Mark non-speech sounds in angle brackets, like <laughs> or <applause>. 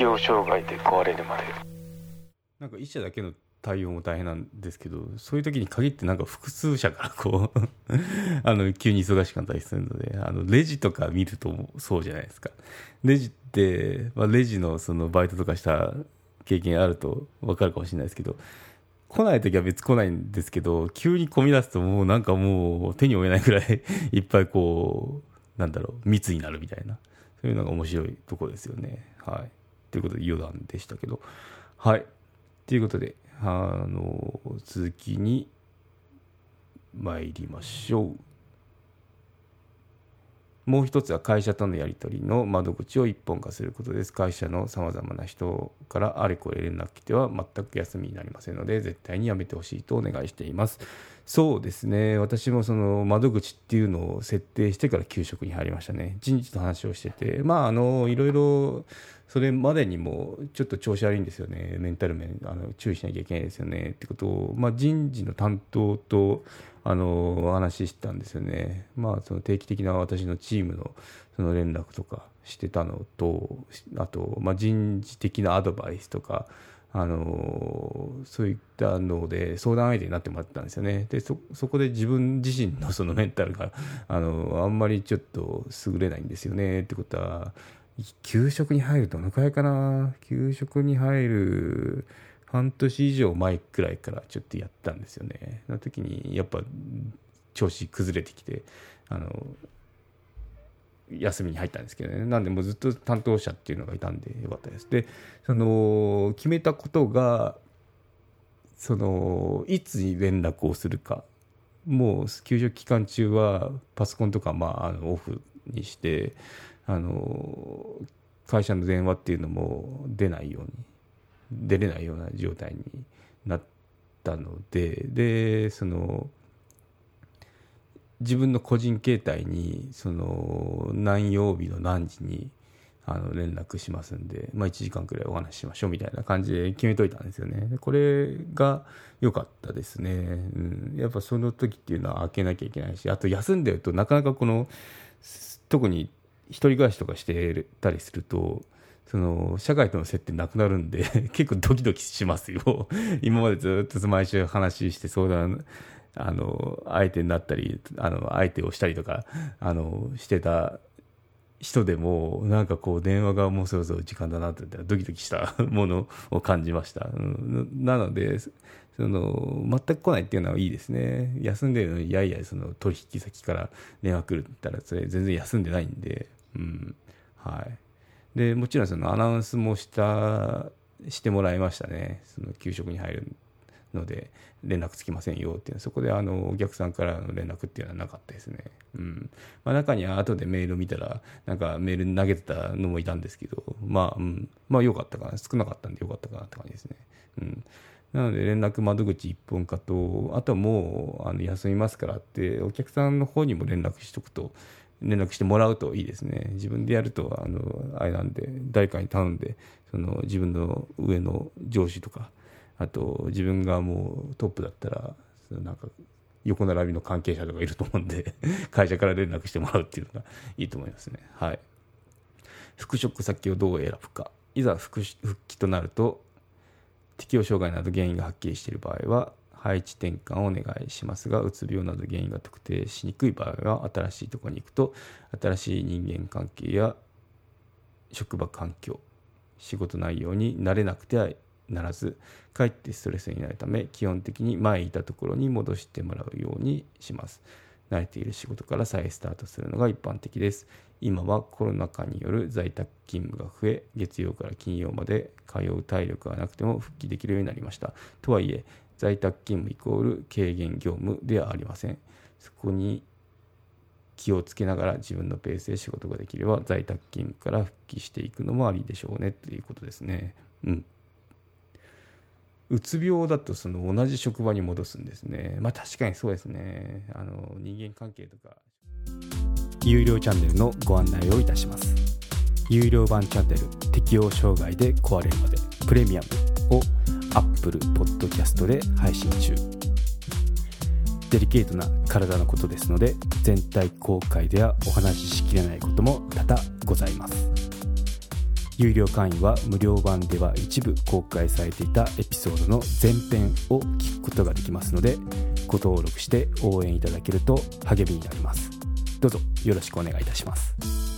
適応障害で壊れるまで。なんか一社だけの対応も大変なんですけどそういう時に限ってなんか複数社からこう <laughs> あの急に忙しかったりするのであのレジとか見るとそうじゃないですか。レジって、まあ、レジのそのバイトとかした経験あると分かるかもしれないですけど来ない時は別に来ないんですけど急に混み出すともうなんかもう手に負えないくらい <laughs> いっぱいこうなんだろう密になるみたいな。そういうのが面白いところですよね。はい。ということで余談でしたけどはいということであの続きに参りましょう。もう一つは会社とのやり取りの窓口を一本化することです。会社のさまざまな人からあれこれ連絡来ては全く休みになりませんので、絶対にやめてほしいとお願いしています。そうですね、私もその窓口っていうのを設定してから給食に入りましたね。人事と話をしてて、まあ、あの、いろいろ、それまでにもちょっと調子悪いんですよね、メンタル面、あの注意しなきゃいけないですよね。ってことを、まあ、人事の担当とあのお話ししたんですよね、まあ、その定期的な私のチームのその連絡とかしてたのと、あと、まあ、人事的なアドバイスとか、あのそういったので相談相手になってもらったんですよね。でそこで自分自身のそのメンタルが <laughs> あのあんまりちょっと優れないんですよねってことは給食に入るどのくらいかな？給食に入る半年以上前くらいからちょっとやったんですよね。その時にやっぱ調子崩れてきてあの休みに入ったんですけどね。なんでもうずっと担当者っていうのがいたんでよかったです。でその決めたことがそのいつに連絡をするか。もう給食期間中はパソコンとかまああのオフにしてあの会社の電話っていうのも出ないように出れないような状態になったので。でその自分の個人携帯にその何曜日の何時にあの連絡しますんで、まあ、1時間くらいお話ししましょうみたいな感じで決めといたんですよね。これが良かったですね、うん。やっぱその時っていうのは開けなきゃいけないし、あと休んでるとなかなかこの、特に一人暮らしとかしてたりすると、その社会との接点なくなるんで <laughs> 結構ドキドキしますよ今までずっと毎週話して相談あの相手になったりあの相手をしたりとかあのしてた人でもなんかこう電話がもうそろそろ時間だなってドキドキした <laughs> ものを感じました、なのでその全く来ないっていうのはいいですね。休んでるのにいやいやその取引先から電話来るって言ったらそれ全然休んでないんでうん。はい。でもちろんそのアナウンスもしたしてもらいましたね。その給食に入るので連絡つきませんよっていう。そこであのお客さんからの連絡っていうのはなかったですね、うん。まあ、中には後でメールを見たらなんかメール投げてたのもいたんですけどまあ、うん、まあ良かったかな。少なかったんで良かったかなって感じですね、うん、なので連絡窓口一本化とあとはもうあの休みますからってお客さんの方にも連絡しとくと連絡してもらうといいですね。自分でやると、あの、あれなんで、誰かに頼んで、その自分の上の上司とか、あと自分がもうトップだったらその、なんか横並びの関係者とかいると思うんで <laughs> 会社から連絡してもらうっていうのがいいと思いますね。はい。復職先をどう選ぶか。いざ復帰となると、適応障害など原因がはっきりしている場合は、配置転換をお願いしますがうつ病など原因が特定しにくい場合は新しいところに行くと新しい人間関係や職場環境仕事内容に慣れなくてはならずかえってストレスになるため基本的に前いたところに戻してもらうようにします慣れている仕事から再スタートするのが一般的です今はコロナ禍による在宅勤務が増え月曜から金曜まで通う体力がなくても復帰できるようになりましたとはいえ在宅勤務イコール軽減業務ではありません。そこに気をつけながら自分のペースで仕事ができれば在宅勤務から復帰していくのもありでしょうねということですね。うん。うつ病だとその同じ職場に戻すんですね。まあ確かにそうですね。あの人間関係とか。有料チャンネルのご案内をいたします。有料版チャンネル適応障害で壊れるまでプレミアムを Apple Podcast で配信中デリケートな体のことですので全体公開ではお話ししきれないことも多々ございます有料会員は無料版では一部公開されていたエピソードの前編を聞くことができますのでご登録して応援いただけると励みになります。どうぞよろしくお願いいたします。